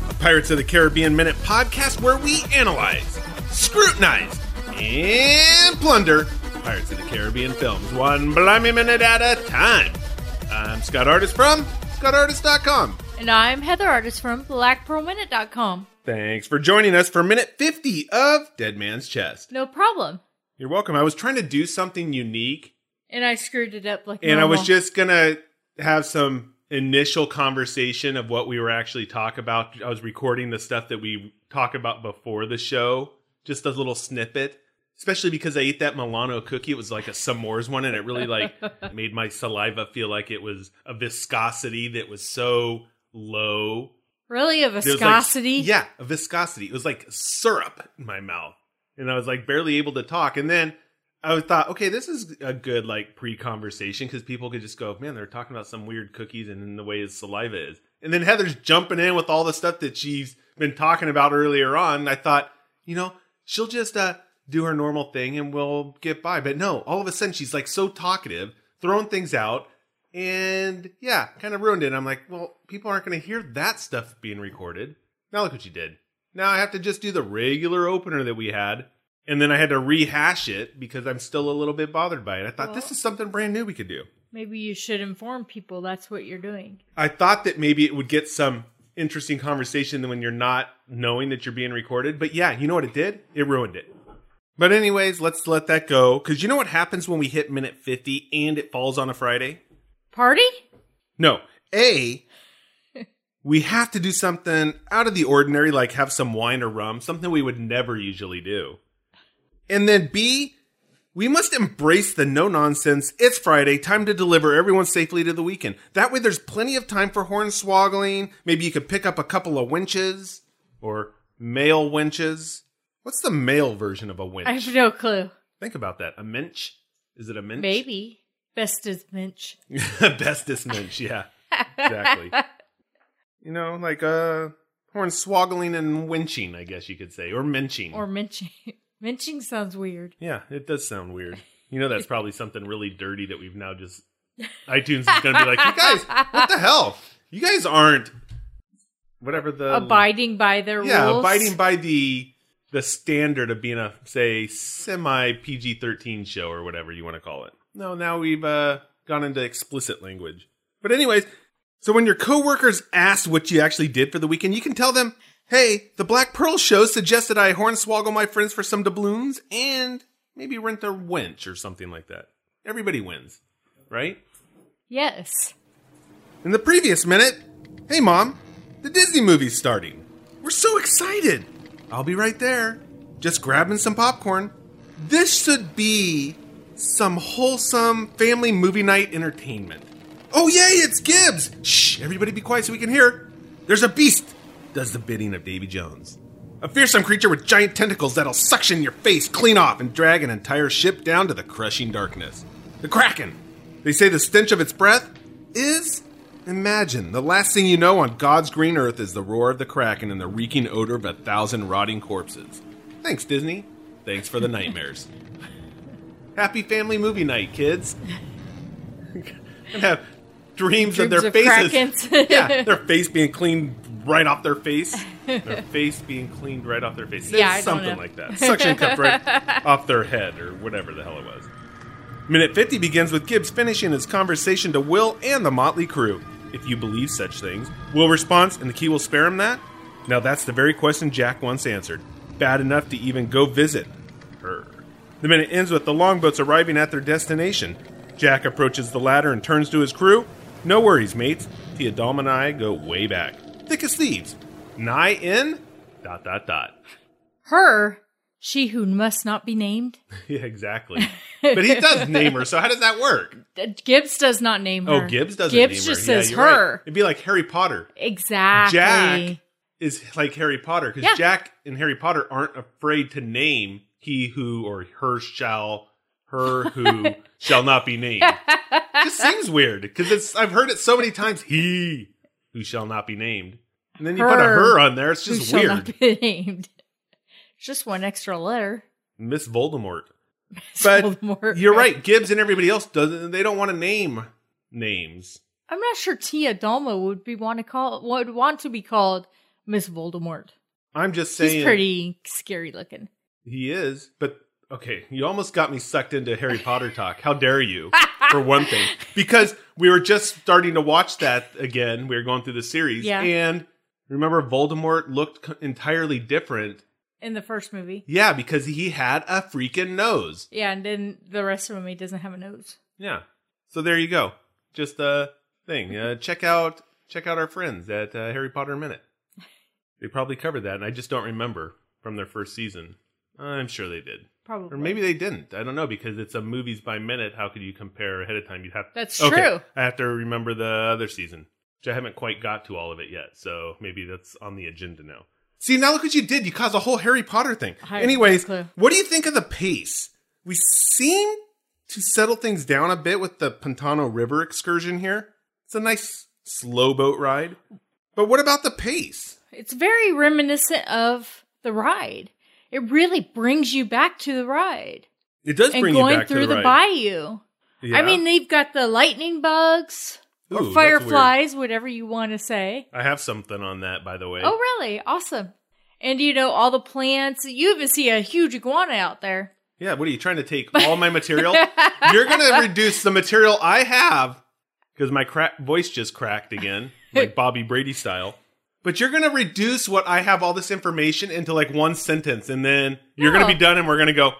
a Pirates of the Caribbean Minute podcast where we analyze, scrutinize, and plunder Pirates of the Caribbean films one blimey minute at a time. I'm Scott Artist from ScottArtist.com. And I'm Heather Artist from BlackPearlMinute.com. Thanks for joining us for minute 50 of Dead Man's Chest. No problem. You're welcome. I was trying to do something unique, And I screwed it up like and I was just gonna have some initial conversation of what we were actually talk about. I was recording the stuff that we talk about before the show, just a little snippet. Especially because I ate that Milano cookie. It was like a s'mores one, and it really like made my saliva feel like it was a viscosity that was so low. really a It was like- viscosity. yeah, a viscosity. It was like syrup in my mouth. And I was like barely able to talk. And then I thought, okay, this is a good like pre-conversation because people could just go, man, they're talking about some weird cookies and the way his saliva is. And then Heather's jumping in with all the stuff that she's been talking about earlier on. I thought, you know, she'll just uh, do her normal thing and we'll get by. But no, all of a sudden she's like so talkative, throwing things out. And yeah, kind of ruined it. I'm like, well, people aren't going to hear that stuff being recorded. Now look what you did. Now I have to just do the regular opener that we had. And then I had to rehash it because I'm still a little bit bothered by it. I thought this is something brand new we could do. Maybe you should inform people that's what you're doing. I thought that maybe it would get some interesting conversation when you're not knowing that you're being recorded. But yeah, you know what it did? It ruined it. But anyways, let's let that go. Because you know what happens when we hit minute 50 and it falls on a Friday? Party? No. A, we have to do something out of the ordinary, like have some wine or rum, something we would never usually do. And then B, we must embrace the no nonsense. It's Friday, time to deliver everyone safely to the weekend. That way, there's plenty of time for horn hornswoggling. Maybe you could pick up a couple of winches or male winches. What's the male version of a winch? I have no clue. Think about that. A minch? Is it a minch? Maybe. Best is Minch. Bestest minch, yeah. Exactly. you know, like uh hornswoggling and winching, I guess you could say. Or minching. Or minching. Minching sounds weird. yeah, it does sound weird. You know that's probably something really dirty that we've now just iTunes is gonna be like, You guys, what the hell? You guys aren't whatever the Abiding by their Yeah, rules. abiding by the the standard of being a say semi PG thirteen show or whatever you want to call it. No, now we've uh, gone into explicit language. But anyways, so when your coworkers ask what you actually did for the weekend, you can tell them, "Hey, the Black Pearl show suggested I hornswoggle my friends for some doubloons and maybe rent a wench or something like that." Everybody wins, right? Yes. In the previous minute, hey mom, the Disney movie's starting. We're so excited. I'll be right there. Just grabbing some popcorn. This should be some wholesome family movie night entertainment. Oh, yay, it's Gibbs! Shh, everybody be quiet so we can hear. There's a beast, does the bidding of Davy Jones. A fearsome creature with giant tentacles that'll suction your face clean off and drag an entire ship down to the crushing darkness. The Kraken. They say the stench of its breath is. Imagine the last thing you know on God's green earth is the roar of the Kraken and the reeking odor of a thousand rotting corpses. Thanks, Disney. Thanks for the nightmares. Happy family movie night, kids. and have dreams, of their of faces. Yeah, their face being cleaned right off their face. Their face being cleaned right off their face. Yeah, something like that. Suction cup right off their head or whatever the hell it was. Minute 50 begins with Gibbs finishing his conversation to Will and the Motley crew. If you believe such things, Will responds, and the key will spare him that? Now that's the very question Jack once answered. Bad enough to even go visit her. The minute ends with the longboats arriving at their destination. Jack approaches the ladder and turns to his crew. No worries, mates. Dalma and I go way back. Thick as thieves. Nigh in? Dot, dot, dot. Her, she who must not be named. Yeah, exactly. but he does name her, so how does that work? Uh, Gibbs does not name her. Oh, Gibbs doesn't Gibbs name just her. Yeah, says right. her. It'd be like Harry Potter. Exactly. Jack is like Harry Potter because Yeah. Jack and Harry Potter aren't afraid to name he who or her shall, her who shall not be named. Just seems weird because it's I've heard it so many times. He who shall not be named, and then you put a Her on there. It's just weird. not be named. Just one extra letter. Miss Voldemort. But Voldemort. you're right. Gibbs and everybody else doesn't. They don't want to name names. I'm not sure Tia Dalma would be want to call would want to be called Miss Voldemort. I'm just saying. He's pretty scary looking. He is, but okay, you almost got me sucked into Harry Potter talk. How dare you? For one thing, because we were just starting to watch that again. We were going through the series, Yeah. and remember, Voldemort looked entirely different. In the first movie. Yeah, because he had a freaking nose. Yeah, and then the rest of him he doesn't have a nose. Yeah, so there you go. Just a thing. Uh, check out check out our friends at uh, Harry Potter Minute. They probably covered that, and I just don't remember from their first season. I'm sure they did. Probably. Or maybe they didn't. I don't know because it's a movies by minute. How could you compare ahead of time? You'd have That's Okay, true. I have to remember the other season, which I haven't quite got to all of it yet. So maybe that's on the agenda now. See, now look what you did. You caused a whole Harry Potter thing. I Anyways, what do you think of the pace? We seem to settle things down a bit with the Pantano River excursion here. It's a nice slow boat ride. But what about the pace? It's very reminiscent of the ride. It really brings you back to the ride. It does and bring going you back through to the, the, bayou. Yeah. I mean, they've got the lightning bugs Ooh, or fireflies, whatever you want to say. I have something on that, by the way. Oh, really? Awesome. And you know, all the plants. You even see a huge iguana out there. Yeah, what are you trying to take all my material? You're going to reduce the material I have because my crack voice just cracked again, like Bobby Brady style. But you're going to reduce what I have all this information into like one sentence and then you're going to be done and we're going to go,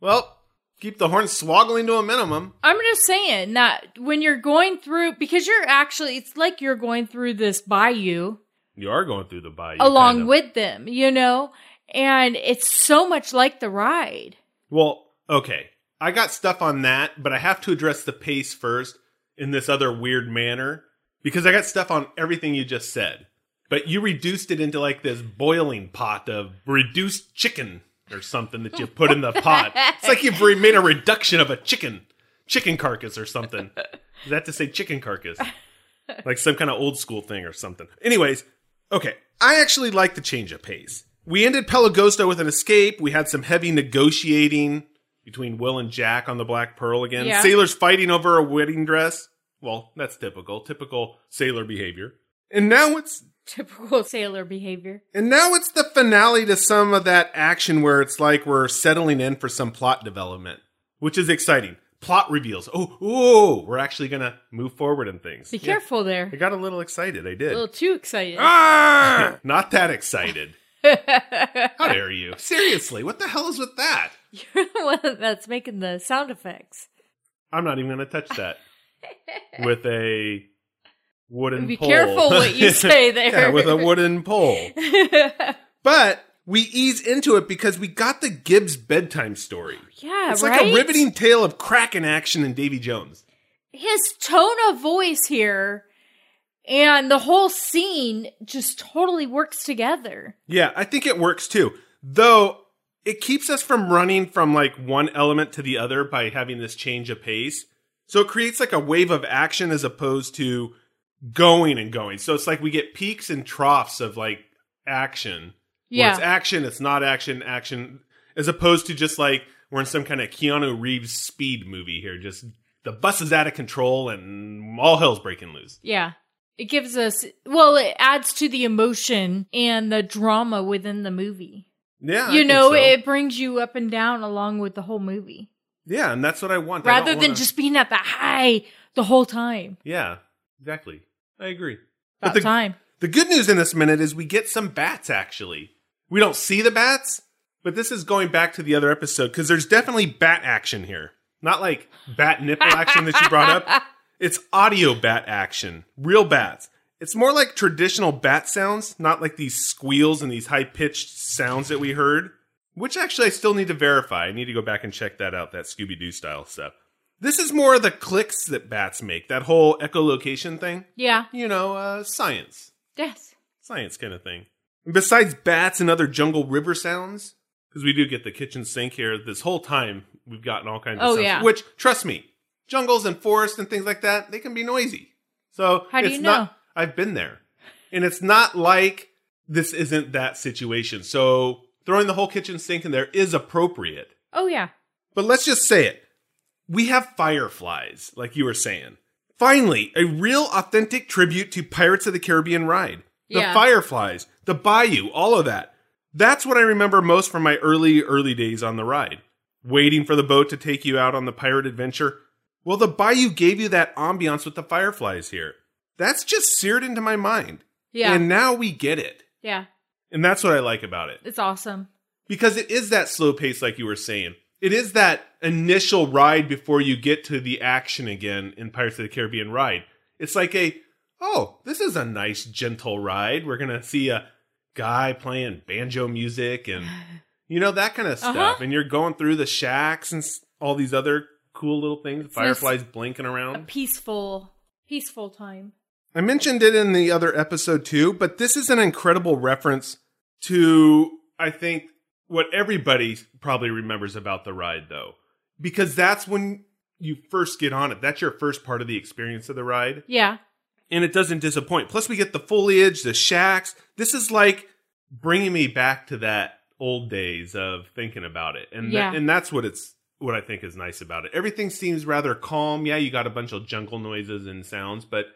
well, keep the horn swoggling to a minimum. I'm just saying that when you're going through, because you're actually, it's like you're going through this bayou You are going through the bayou. along kind of. with them, you know? And it's so much like the ride. Well, okay. I got stuff on that, but I have to address the pace first in this other weird manner because I got stuff on everything you just said. But you reduced it into like this boiling pot of reduced chicken or something that you put in the pot. It's like you've made a reduction of a chicken, chicken carcass or something. Is that to say chicken carcass? Like some kind of old school thing or something. Anyways, okay. I actually like the change of pace. We ended Pelegosto with an escape. We had some heavy negotiating between Will and Jack on the Black Pearl again. Yeah. Sailors fighting over a wedding dress. Well, that's typical, typical sailor behavior. And now it's Typical sailor behavior. and now it's the finale to some of that action where it's like we're settling in for some plot development, which is exciting. Plot reveals. Oh, oh, we're actually gonna move forward in things. Be Yeah. careful there. I got a little excited. I did. A little too excited. Ah! Not that excited. How dare you? Seriously, what the hell is with that? You're the one that's making the sound effects. I'm not even going to touch that with a wooden Be pole. careful what you say there. yeah, with a wooden pole. Oh, but we ease into it because we got the Gibbs bedtime story. yeah, It's right. like a riveting tale of Kraken action and Davy Jones. His tone of voice here and the whole scene just totally works together. Yeah, I think it works too. Though it keeps us from running from like one element to the other by having this change of pace. So it creates like a wave of action as opposed to going and going. So it's like we get peaks and troughs of like action. Yeah. it's action, it's not action, action, as opposed to just like we're in some kind of Keanu Reeves speed movie here. Just the bus is out of control and all hell's breaking loose. Yeah. It gives us, well, it adds to the emotion and the drama within the movie. Yeah. I you think know, so. it brings you up and down along with the whole movie Yeah, and that's what I want. Rather don't than wanna- just being at the high the whole time. Yeah, exactly. I agree. About the, time. the good news in this minute is we get some bats actually. We don't see the bats, But this is going back to the other episode because there's definitely bat action here. Not like bat nipple action that you brought up. It's audio bat action, real bats. It's more like traditional bat sounds, not like these squeals and these high pitched sounds that we heard, which actually I still need to verify. I need to go back and check that out, that Scooby Doo style stuff. This is more of the clicks that bats make, that whole echolocation thing. Yeah. You know, uh, science. Yes. Science kind of thing. And besides bats and other jungle river sounds, because we do get the kitchen sink here, this whole time we've gotten all kinds of Oh, sounds. yeah. Which, trust me, jungles and forests and things like that, they can be noisy. So How do it's you not, know? I've been there. And it's not like this isn't that situation. So throwing the whole kitchen sink in there is appropriate. Oh yeah. But let's just say it. We have fireflies, like you were saying. Finally, a real authentic tribute to Pirates of the Caribbean ride. The Yeah. fireflies, the bayou, all of that. That's what I remember most from my early, early days on the ride. Waiting for the boat to take you out on the pirate adventure. Well, the bayou gave you that ambiance with the fireflies here. That's just seared into my mind. Yeah. And now we get it. yeah. And that's what I like about it It's awesome. because it is that slow pace like you were saying it is that initial ride before you get to the action again in pirates of the caribbean ride it's like a oh this is a nice gentle ride we're gonna see a guy playing banjo music and you know that kind of stuff Uh-huh. and you're going through the shacks and all these other cool little things nice. fireflies blinking around. A peaceful, peaceful time. I mentioned it in the other episode too, but this is an incredible reference to, I think, what everybody probably remembers about the ride, though. Because that's when you first get on it. That's your first part of the experience of the ride. Yeah. And it doesn't disappoint. Plus, we get the foliage, the shacks. This is like bringing me back to that old days of thinking about it. And, Yeah. that, and that's what it's. What I think is nice about it. Everything seems rather calm. Yeah, you got a bunch of jungle noises and sounds, but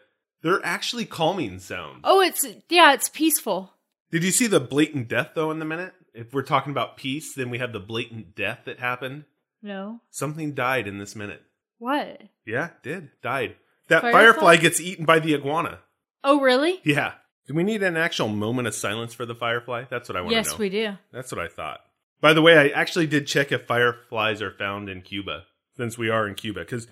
they're actually calming sounds. Oh, it's yeah, it's peaceful. Did you see the blatant death though in the minute? If we're talking about peace, then we have the blatant death that happened. No. Something died in this minute. What? Yeah, did. Died. That Firefly? firefly, gets eaten by the iguana. Oh, really? Yeah. Do we need an actual moment of silence for the firefly? That's what I want to know. Yes, we do. That's what I thought. By the way, I actually did check if fireflies are found in Cuba, since we are in Cuba, because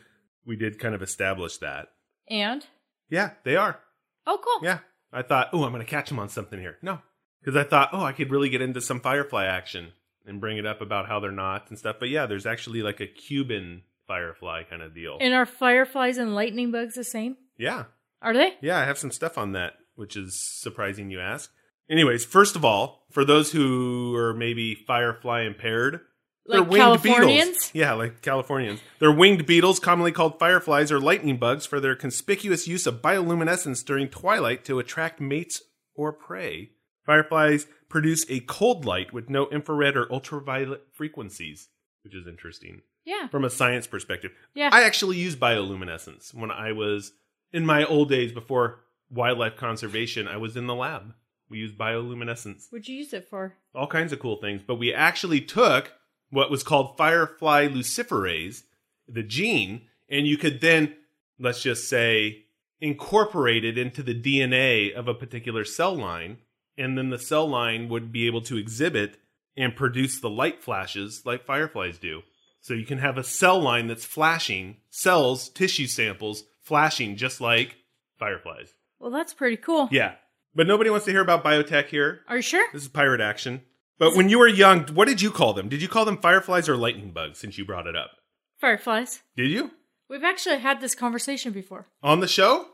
we did kind of establish that. And Yeah, they are. oh, cool. Yeah. I thought, oh, I'm going to catch him on something here. No. Because I thought, oh, I could really get into some Firefly action and bring it up about how they're not and stuff. But yeah, there's actually like a Cuban Firefly kind of deal. And are fireflies and lightning bugs the same? yeah. Are they? Yeah, I have some stuff on that, which is surprising you ask. Anyways, first of all, for those who are maybe Firefly impaired, they're Like winged Californians? beetles. Yeah, like Californians. They're winged beetles, commonly called fireflies or lightning bugs, for their conspicuous use of bioluminescence during twilight to attract mates or prey. Fireflies produce a cold light with no infrared or ultraviolet frequencies, which is interesting Yeah. from a science perspective. Yeah. I actually used bioluminescence when I was in my old days before wildlife conservation. I was in the lab. We used bioluminescence What'd you use it for? all kinds of cool things. But we actually took what was called firefly luciferase, the gene, and you could then, let's just say, incorporate it into the DNA of a particular cell line. And then the cell line would be able to exhibit and produce the light flashes like fireflies do. So you can have a cell line that's flashing, cells, tissue samples flashing just like fireflies. Well, that's pretty cool. Yeah. But nobody wants to hear about biotech here. Are you sure? This is pirate action. But when you were young, what did you call them? Did you call them fireflies or lightning bugs since you brought it up? Fireflies. Did you? We've actually had this conversation before. On the show?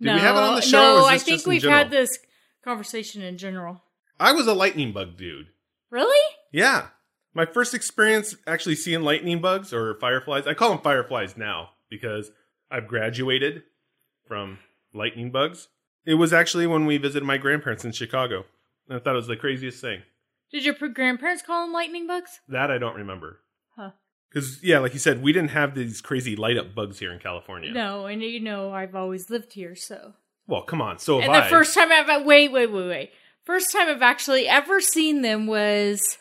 Did no, we have it on the show? No, I think we've general? had this conversation in general. I was a lightning bug dude. Really? Yeah. My first experience actually seeing lightning bugs or fireflies, I call them fireflies now because I've graduated from lightning bugs. It was actually when we visited my grandparents in Chicago. And I thought it was the craziest thing. Did your grandparents call them lightning bugs? That I don't remember. Huh. Because, yeah, like you said, we didn't have these crazy light up bugs here in California. No, and you know I've always lived here, so. Well, come on. So and the I. first time I've wait, wait, wait, wait. First time I've actually ever seen them was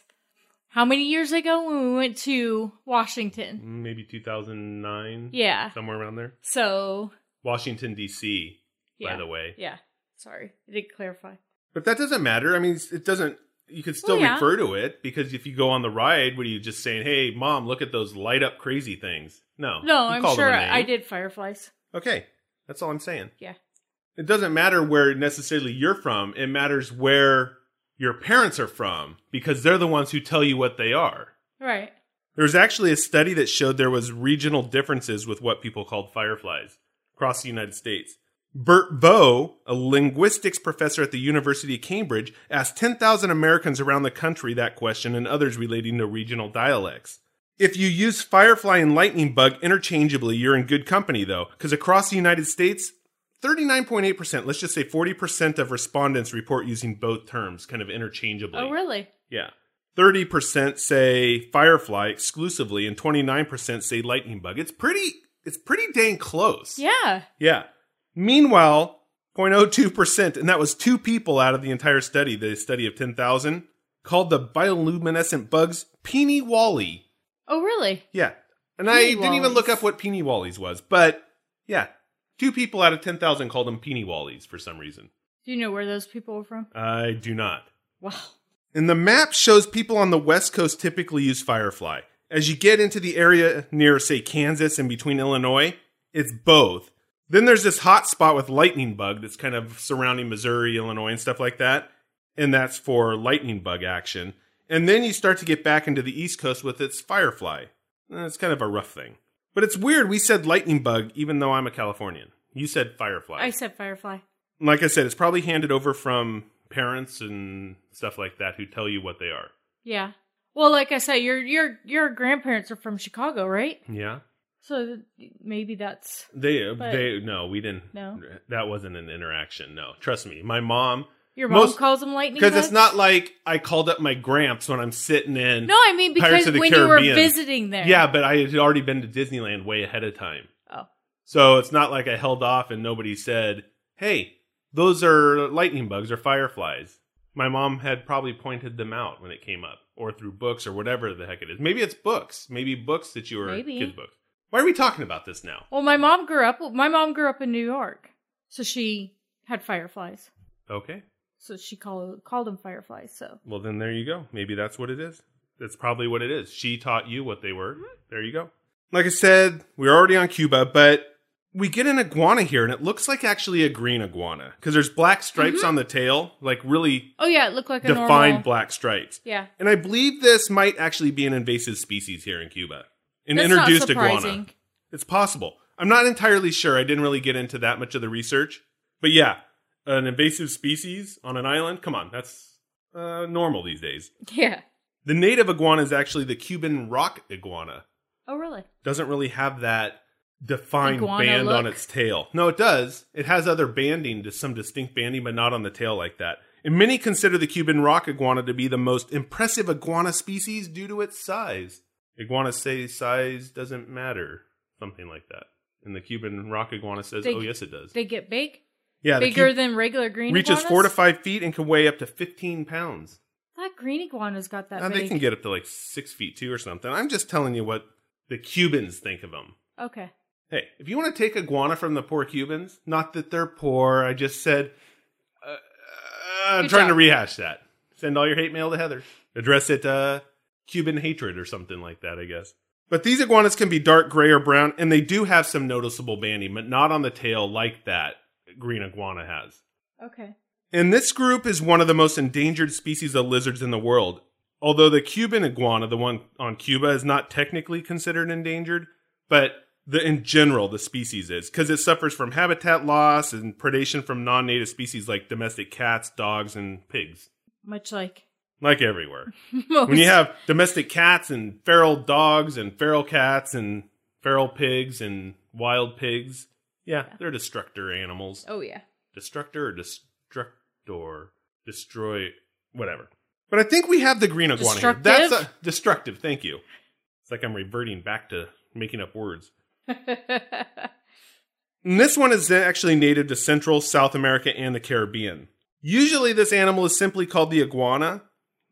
how many years ago when we went to Washington? maybe 2009 Yeah. somewhere around there So washington d.c yeah. by the way Yeah. Sorry, I didn't clarify. but that doesn't matter i mean it doesn't you could still Well, yeah. refer to it because if you go on the ride, what are you just saying? Hey, mom, look at those light up crazy things. No, No, I'm sure. I did fireflies. Okay, that's all I'm saying. Yeah. It doesn't matter where necessarily you're from. It matters where your parents are from because they're the ones who tell you what they are. Right. There was actually a study that showed there was regional differences with what people called fireflies across the United States. Bert Vaux, a linguistics professor at the University of Cambridge, asked 10,000 Americans around the country that question and others relating to regional dialects. If you use firefly and lightning bug interchangeably, you're in good company though, because across the United States, 39.8%, let's just say 40% of respondents report using both terms kind of interchangeably. Oh, really? Yeah. 30% say Firefly exclusively and 29% say Lightning Bug. It's pretty it's pretty dang close. Yeah. Yeah. Meanwhile, 0.02%, and that was two people out of the entire study, the study of 10,000, called the bioluminescent bugs Peeny Wally. Oh, really? Yeah. And I Peeny didn't even look up what Peeny Wallies was, but yeah. Two people out of 10,000 called them Peeny Wallies for some reason. Do you know where those people were from? I do not. Wow. And the map shows people on the West Coast typically use Firefly. As you get into the area near, say, Kansas and between Illinois, it's both. Then there's this hot spot with Lightning Bug that's kind of surrounding Missouri, Illinois, and stuff like that. And that's for Lightning Bug action. And then you start to get back into the East Coast with its Firefly. It's kind of a rough thing. But it's weird. We said Lightning Bug, even though I'm a Californian. You said Firefly. I said firefly. like I said, it's probably handed over from parents and stuff like that who tell you what they are. Yeah. Well, like I said, your your your grandparents are from Chicago, right? Yeah. So maybe that's They they no, we didn't. No? that wasn't an interaction. No, trust me. My mom your mom Most- calls them lightning bugs? because it's not like I called up my gramps when I'm sitting in. No, I mean because when you were visiting there. Yeah, but I had already been to Disneyland way ahead of time. Oh. So it's not like I held off and nobody said, "Hey, those are lightning bugs or fireflies." My mom had probably pointed them out when it came up, or through books or whatever the heck it is. Maybe it's books. Maybe books that you were Maybe. kids books. Why are we talking about this now? Well, my mom grew up. My mom grew up in New York, so she had fireflies. Okay. So she called called them fireflies. So Well, then there you go. Maybe that's what it is. That's probably what it is. She taught you what they were. Mm-hmm. There you go. Like I said, we're already on Cuba, but we get an iguana here, and it looks like actually a green iguana because there's black stripes mm-hmm. on the tail, like really oh yeah, it looked like a defined normal. black stripes. Yeah, And I believe this might actually be an invasive species here in Cuba. An that's introduced iguana. It's possible. I'm not entirely sure. I didn't really get into that much of the research. But yeah, an invasive species on an island, come on, that's uh, normal these days. Yeah. The native iguana is actually the Cuban rock iguana. Oh really? Doesn't really have that defined Iguana band on its tail. No, it does. It has other banding, to some distinct banding, but not on the tail like that. And many consider the Cuban rock iguana to be the most impressive iguana species due to its size. Iguanas say size doesn't matter, something like that. And the Cuban rock iguana says, They- "Oh yes, it does." They get big, yeah, bigger than regular green. reaches iguanas? four to five feet and can weigh up to fifteen pounds. That green iguana's got that Uh, big. they can get up to like six feet two or something. I'm just telling you what the Cubans think of them. okay. Hey, if you want to take iguana from the poor Cubans, not that they're poor, I just said, uh, I'm Good trying to rehash that. Send all your hate mail to Heather. Address it uh, Cuban hatred or something like that, I guess. But these iguanas can be dark gray or brown, and they do have some noticeable banding, but not on the tail like that green iguana has. Okay. And this group is one of the most endangered species of lizards in the world. Although the Cuban iguana, the one on Cuba, is not technically considered endangered, but the in general the species is because it suffers from habitat loss and predation from non-native species like domestic cats, dogs, and pigs. Much like Like everywhere. when you have domestic cats and feral dogs and feral cats and feral pigs and wild pigs, yeah, they're destructor animals. Oh yeah. destructor or destructor? Destroy whatever. But i think we have the green iguana here. That's Destructive? a, destructive thank you. It's like i'm reverting back to making up words. And this one is actually native to central south america and the caribbean. Usually this animal is simply called the iguana.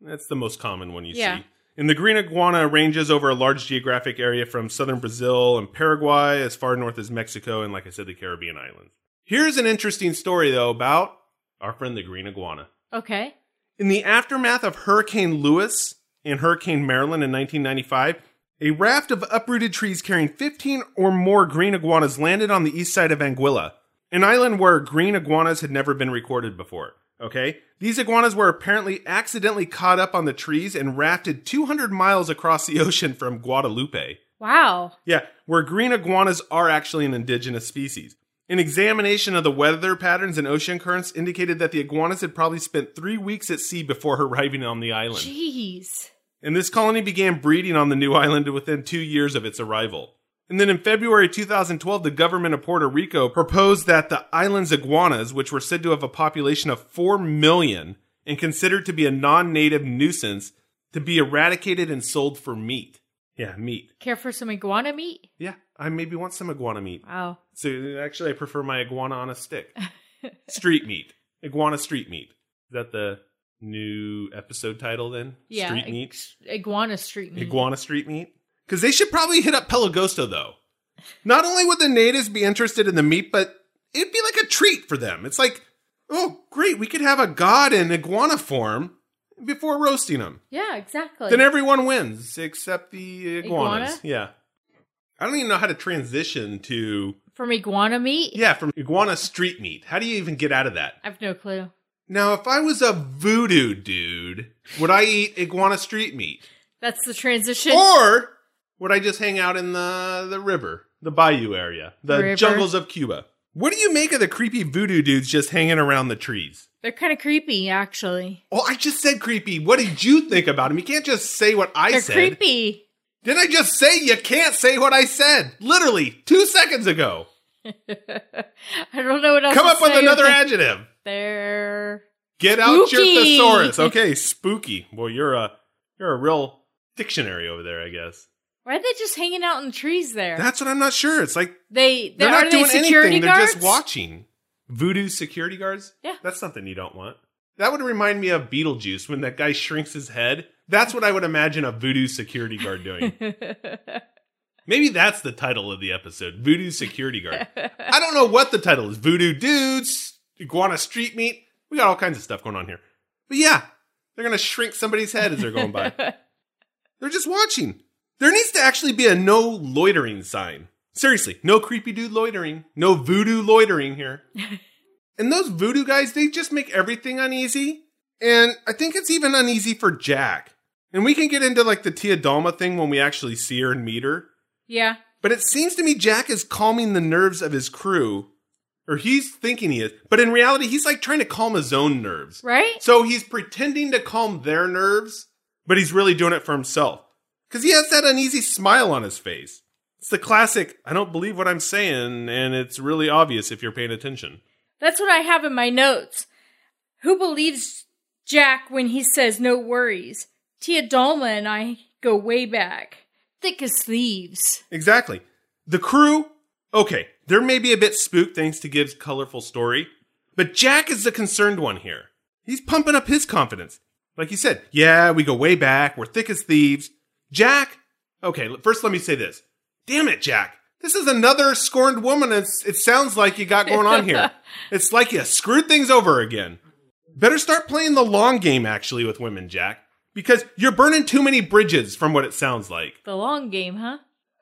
That's the most common one you Yeah. see and the green iguana ranges over a large geographic area from southern Brazil and Paraguay as far north as Mexico and, like I said, the Caribbean islands. Here's an interesting story, though, about our friend the green iguana. okay. In the aftermath of Hurricane Luis and Hurricane Marilyn in 1995, a raft of uprooted trees carrying 15 or more green iguanas landed on the east side of Anguilla, an island where green iguanas had never been recorded before. Okay? These iguanas were apparently accidentally caught up on the trees and rafted 200 miles across the ocean from Guadeloupe. Wow. Yeah, where green iguanas are actually an indigenous species. An examination of the weather patterns and ocean currents indicated that the iguanas had probably spent three weeks at sea before arriving on the island. Jeez. And this colony began breeding on the new island within two years of its arrival. And then in February 2012, the government of Puerto Rico proposed that the island's iguanas, which were said to have a population of 4 million and considered to be a non native nuisance, to be eradicated and sold for meat. Yeah, meat. Care for some iguana meat? Yeah, I maybe want some iguana meat. Wow. So actually, I prefer my iguana on a stick. street meat. Iguana street meat. Is that the new episode title then? Yeah. Street meat? Iguana street meat. Iguana street meat? Because they should probably hit up Pelegosto though. Not only would the natives be interested in the meat, but it'd be like a treat for them. It's like, oh, great, we could have a god in iguana form before roasting them. Yeah, exactly. Then everyone wins except the iguanas. Iguana? Yeah. I don't even know how to transition to From iguana meat? yeah from iguana street meat. How do you even get out of that? I have no clue. Now, if I was a voodoo dude, would I eat iguana street meat, That's the transition. or would I just hang out in the the river, the bayou area, the River. jungles of Cuba? What do you make of the creepy voodoo dudes just hanging around the trees? They're kind of creepy, actually. Oh, I just said creepy. What did you think about them? You can't just say what I They're said. creepy. Didn't I just say you can't say what I said? Literally two seconds ago. I don't know what else Come to up with say. another adjective. They're Get out your Spooky. thesaurus. Okay, spooky. Well, you're a you're a real dictionary over there, I guess. Why are they just hanging out in the trees there? That's what I'm not sure. It's like they they're they're, not doing they security anything. guards? They're just watching. Voodoo security guards? Yeah. That's something you don't want. That would remind me of Beetlejuice when that guy shrinks his head. That's what I would imagine a voodoo security guard doing. Maybe that's the title of the episode Voodoo Security Guard. I don't know what the title is Voodoo Dudes, Iguana Street Meat. We got all kinds of stuff going on here. But yeah, they're going to shrink somebody's head as they're going by. they're just watching. There needs to actually be a no loitering sign. Seriously, no creepy dude loitering, no voodoo loitering here. and those voodoo guys, they just make everything uneasy. And I think it's even uneasy for Jack. And we can get into like the Tia Dalma thing when we actually see her and meet her. yeah. But it seems to me Jack is calming the nerves of his crew. Or he's thinking he is. But in reality, he's like trying to calm his own nerves. Right? So he's pretending to calm their nerves, but he's really doing it for himself. Because he has that uneasy smile on his face. It's the classic, I don't believe what I'm saying, and it's really obvious if you're paying attention. That's what I have in my notes. Who believes Jack when he says no worries? Tia Dalma and I go way back. Thick as thieves. Exactly. The crew, okay, they're maybe a bit spooked thanks to Gibbs' colorful story, but Jack is the concerned one here. He's pumping up his confidence. Like you said, yeah, we go way back, we're thick as thieves. Jack, okay, first let me say this. Damn it, Jack. This is another scorned woman it's, it sounds like you got going on here. it's like you screwed things over again. Better start playing the long game, actually, with women, Jack. Because you're burning too many bridges from what it sounds like. The long game, huh?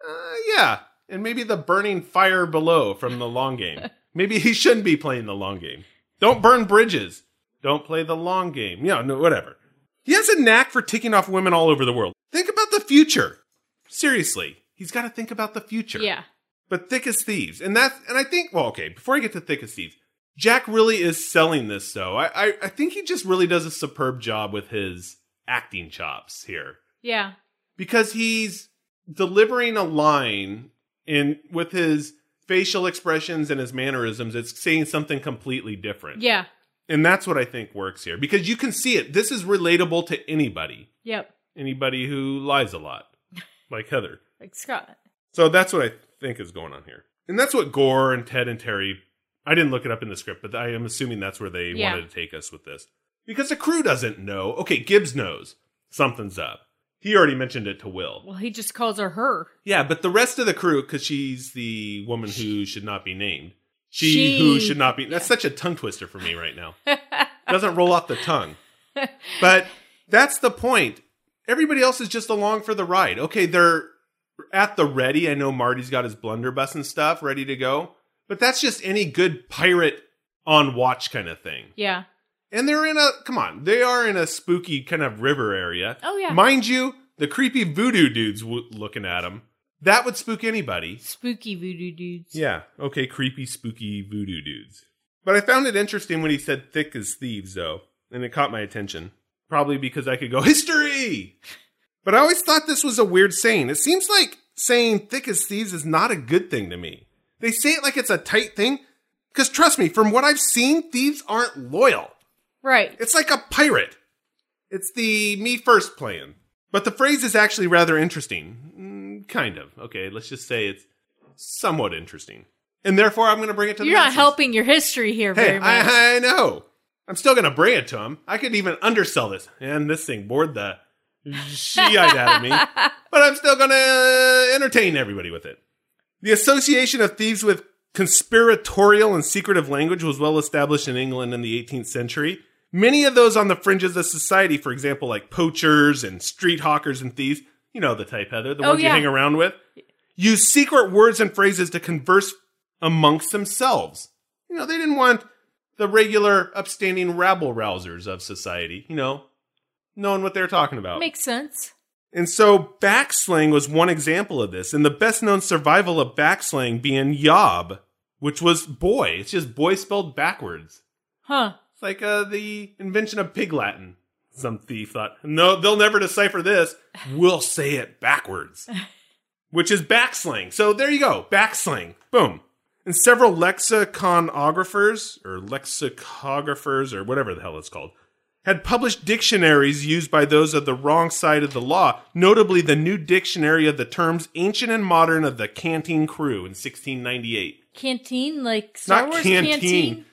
Uh, yeah, and maybe the burning fire below from the long game. maybe he shouldn't be playing the long game. Don't burn bridges. Don't play the long game. Yeah, no, whatever. He has a knack for ticking off women all over the world. Think future. Seriously, he's got to think about the future. Yeah. But thick as thieves, and that's and I think, well, okay. Before I get to thick as thieves, Jack really is selling this. Though I, I, I think he just really does a superb job with his acting chops here Yeah. because he's delivering a line in with his facial expressions and his mannerisms it's saying something completely different Yeah. and that's what i think works here because you can see it this is relatable to anybody Yep. Anybody who lies a lot like heather Like Scott. so that's what i think is going on here and that's what gore and ted and terry i didn't look it up in the script but i am assuming that's where they Yeah. wanted to take us with this because the crew doesn't know okay gibbs knows something's up he already mentioned it to will Well, he just calls her her. yeah, but the rest of the crew, because she's the woman who should not be named. She, She- who should not be. That's such a tongue twister for me right now. Doesn't roll off the tongue. but that's the point. Everybody else is just along for the ride. Okay, they're at the ready. I know Marty's got his blunderbuss and stuff ready to go, but that's just any good pirate on watch kind of thing. Yeah. And they're in a come on, they are in a spooky kind of river area. Oh, yeah. mind you, the creepy voodoo dudes w- looking at them. That would spook anybody. Spooky voodoo dudes. Yeah, okay, creepy, spooky voodoo dudes. But I found it interesting when he said thick as thieves, though, and it caught my attention. Probably because I could go, history! But I always thought this was a weird saying. It seems like saying thick as thieves is not a good thing to me. They say it like it's a tight thing. Because trust me, from what I've seen, thieves aren't loyal. Right. It's like a pirate. It's the me first plan. But the phrase is actually rather interesting. Mm, kind of. Okay, let's just say it's somewhat interesting. And therefore, I'm going to bring it to the You're not masses. helping your history here Hey, very much. I, I know. I'm still going to bring it to him. I could even undersell this. And this thing bored the Shiite out of me. But I'm still going to uh, entertain everybody with it. The association of thieves with conspiratorial and secretive language was well established in England in the 18th century. Many of those on the fringes of society, for example, like poachers and street hawkers and thieves, you know the type, Heather, the Oh, ones yeah. you hang around with, use secret words and phrases to converse amongst themselves. You know, they didn't want the regular upstanding rabble rousers of society, you know, knowing what they're talking about. Makes sense. And so backslang was one example of this, and the best known survival of backslang being yob, which was boy. It's just boy spelled backwards. Huh. It's like uh, the invention of pig Latin. Some thief thought, no, they'll never decipher this. We'll say it backwards, which is backslang. So there you go, backslang. Boom and several lexiconographers or lexicographers or whatever the hell it's called had published dictionaries used by those of the wrong side of the law, notably the New Dictionary of the Terms Ancient and Modern of the Canteen Crew in 1698. Canteen, like Star Not Wars canteen. canteen.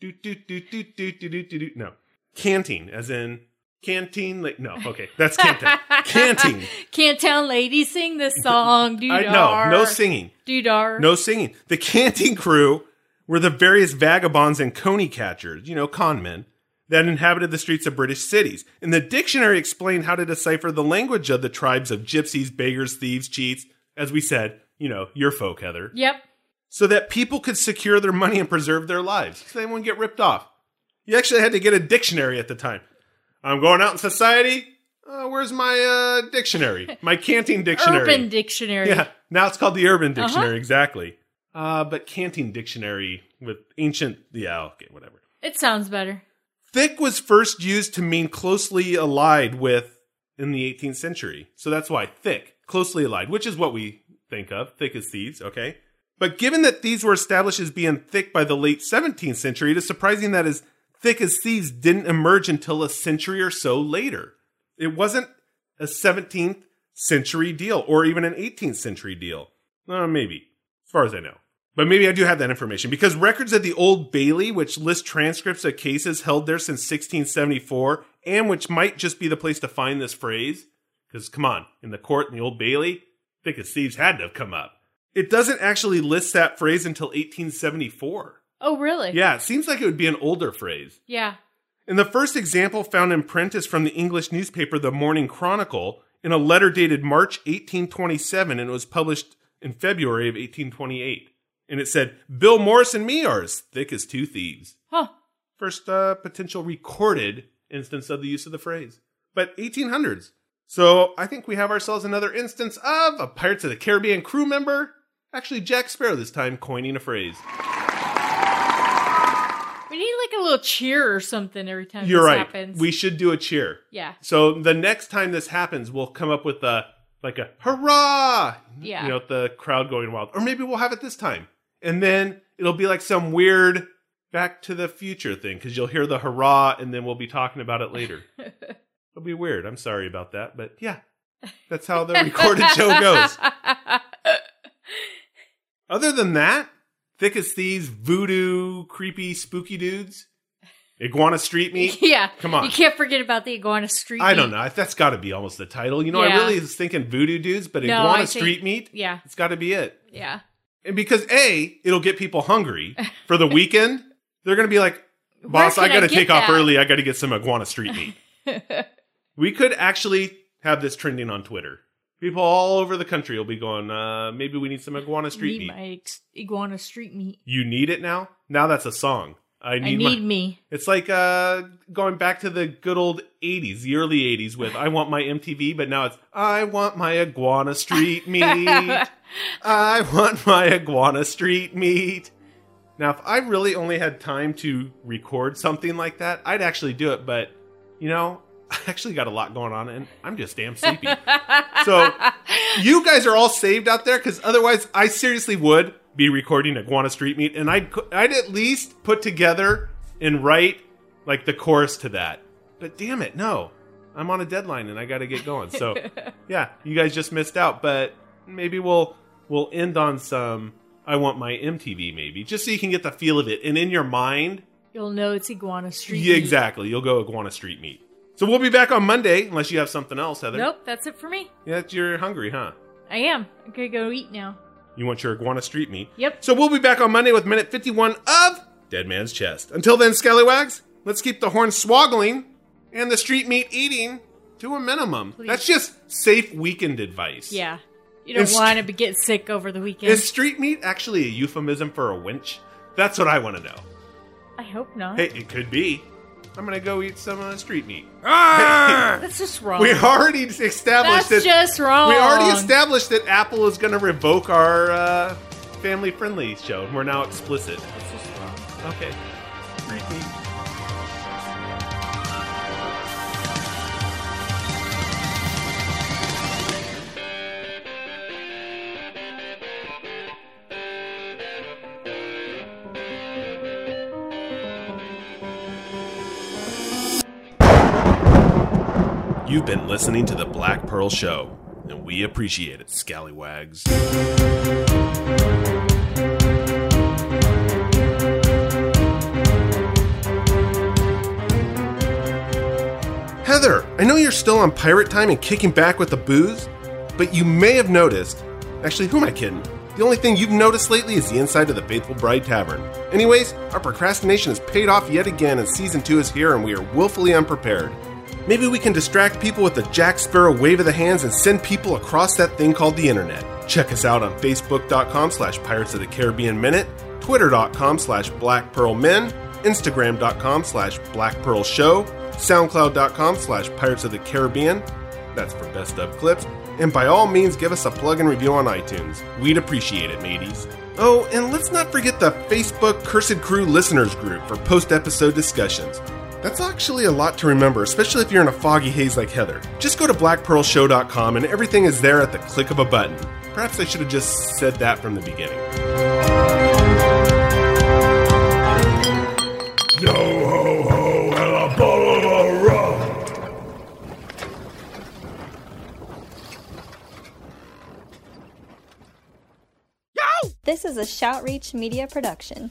Do, do, do, do, do, do, do, do. No, canteen, as in canteen. Like, no, okay. That's canteen. canteen. Camptown ladies sing this song. I no, no singing. Doodar. No singing. The canteen crew were the various vagabonds and coney catchers, you know, con men, that inhabited the streets of British cities. And the dictionary explained how to decipher the language of the tribes of gypsies, beggars, thieves, cheats, as we said, you know, your folk, Heather, Yep. so that people could secure their money and preserve their lives, so they wouldn't get ripped off. You actually had to get a dictionary at the time. I'm going out in society. Uh, where's my uh, dictionary? My canteen dictionary. Urban Dictionary. Yeah, now it's called the Urban Dictionary, exactly. Uh, but Canteen Dictionary with ancient, yeah, okay, whatever. It sounds better. Thick was first used to mean closely allied with in the 18th century. So that's why thick, closely allied, which is what we think of, thick as thieves, okay? But given that thieves were established as being thick by the late 17th century, it is surprising that as thick as thieves didn't emerge until a century or so later. It wasn't a 17th century deal or even an 18th century deal. Uh, maybe, as far as I know. But maybe I do have that information because records of the Old Bailey, which list transcripts of cases held there since 1674, and which might just be the place to find this phrase, because come on, in the court in the Old Bailey, thick as thieves had to have come up. It doesn't actually list that phrase until 1874. Oh, really? Yeah, it seems like it would be an older phrase. Yeah. And the first example found in print is from the English newspaper The Morning Chronicle in a letter dated March 1827, and it was published in February of 1828. And it said, Bill Morris and me are as thick as two thieves. Huh. First uh, potential recorded instance of the use of the phrase. But 1800s. So I think we have ourselves another instance of a Pirates of the Caribbean crew member, actually Jack Sparrow this time, coining a phrase. We need like a little cheer or something every time You're this right. happens. We should do a cheer. yeah. So the next time this happens, we'll come up with a like a hurrah, Yeah. you know, the crowd going wild, or maybe we'll have it this time, and then it'll be like some weird Back to the Future thing because you'll hear the hurrah, and then we'll be talking about it later. It'll be weird. I'm sorry about that, but yeah, that's how the recorded show goes. Other than that, thick as thieves, voodoo, creepy, spooky dudes, iguana street meat. yeah. Come on. You can't forget about the iguana street. I don't know. That's got to be almost the title. You know, I Yeah. really was thinking voodoo dudes, but No, iguana I think- street meat, Yeah. it's got to be it. Yeah. And because A, it'll get people hungry for the weekend, they're going to be like, boss, can I got to get take off that?" early. I got to get some iguana street meat. we could actually have this trending on Twitter. People all over the country will be going, uh, maybe we need some iguana street need meat. my ex- iguana street meat. You need it now? Now that's a song. I I need, need my- me. It's like uh, going back to the good old 80s, the early 80s with I want my MTV, but now it's I want my iguana street meat. I want my iguana street meat. Now, if I really only had time to record something like that, I'd actually do it, but you know, I actually got a lot going on and I'm just damn sleepy. so, you guys are all saved out there because otherwise, I seriously would be recording Iguana Street Meet and I'd, I'd at least put together and write like the chorus to that. But damn it, no. I'm on a deadline and I got to get going. So, yeah, you guys just missed out, but maybe we'll we'll end on some I want my MTV maybe, just so you can get the feel of it. And in your mind, You'll know it's iguana street yeah, exactly, you'll go Iguana Street Meat. So we'll be back on Monday unless you have something else, Heather. Nope, that's it for me. Yeah, you're hungry, huh? I am. I'm gonna go eat now. You want your Iguana Street Meat. Yep. So we'll be back on Monday with minute 51 of Dead Man's Chest. Until then, Scallywags, let's keep the horn swoggling and the street meat eating to a minimum. Please. That's just safe weekend advice. Yeah. You don't want to be get sick over the weekend. Is street meat actually a euphemism for a winch? That's what I want to know. I hope not. Hey, it could be. I'm gonna go eat some uh, street meat. That's just wrong. We already established That's that. just wrong. We already established that Apple is gonna revoke our uh, family-friendly show. We're now explicit. That's just wrong. Okay. Street meat. You've been listening to the Black Pearl Show, and we appreciate it, scallywags. Heather, I know you're still on pirate time and kicking back with the booze, but you may have noticed. Actually, who am I kidding? The only thing you've noticed lately is the inside of the Faithful Bride Tavern. Anyways, our procrastination has paid off yet again, and season two is here, and we are willfully unprepared. Maybe we can distract people with the Jack Sparrow wave of the hands and send people across that thing called the internet. Check us out on Facebook.com slash Pirates of the Caribbean Minute, Twitter.com slash Black Pearl Men, Instagram.com slash Black Pearl Show, SoundCloud.com slash Pirates of the Caribbean. That's for best of clips. And by all means, give us a plug and review on iTunes. We'd appreciate it, mateys. Oh, and let's not forget the Facebook Cursed Crew listeners group for post episode discussions. That's actually a lot to remember, especially if you're in a foggy haze like Heather. Just go to blackpearlshow.com and everything is there at the click of a button. Perhaps I should have just said that from the beginning. Yo ho ho and a bottle of rum. Yo! This is a Shoutreach Media production.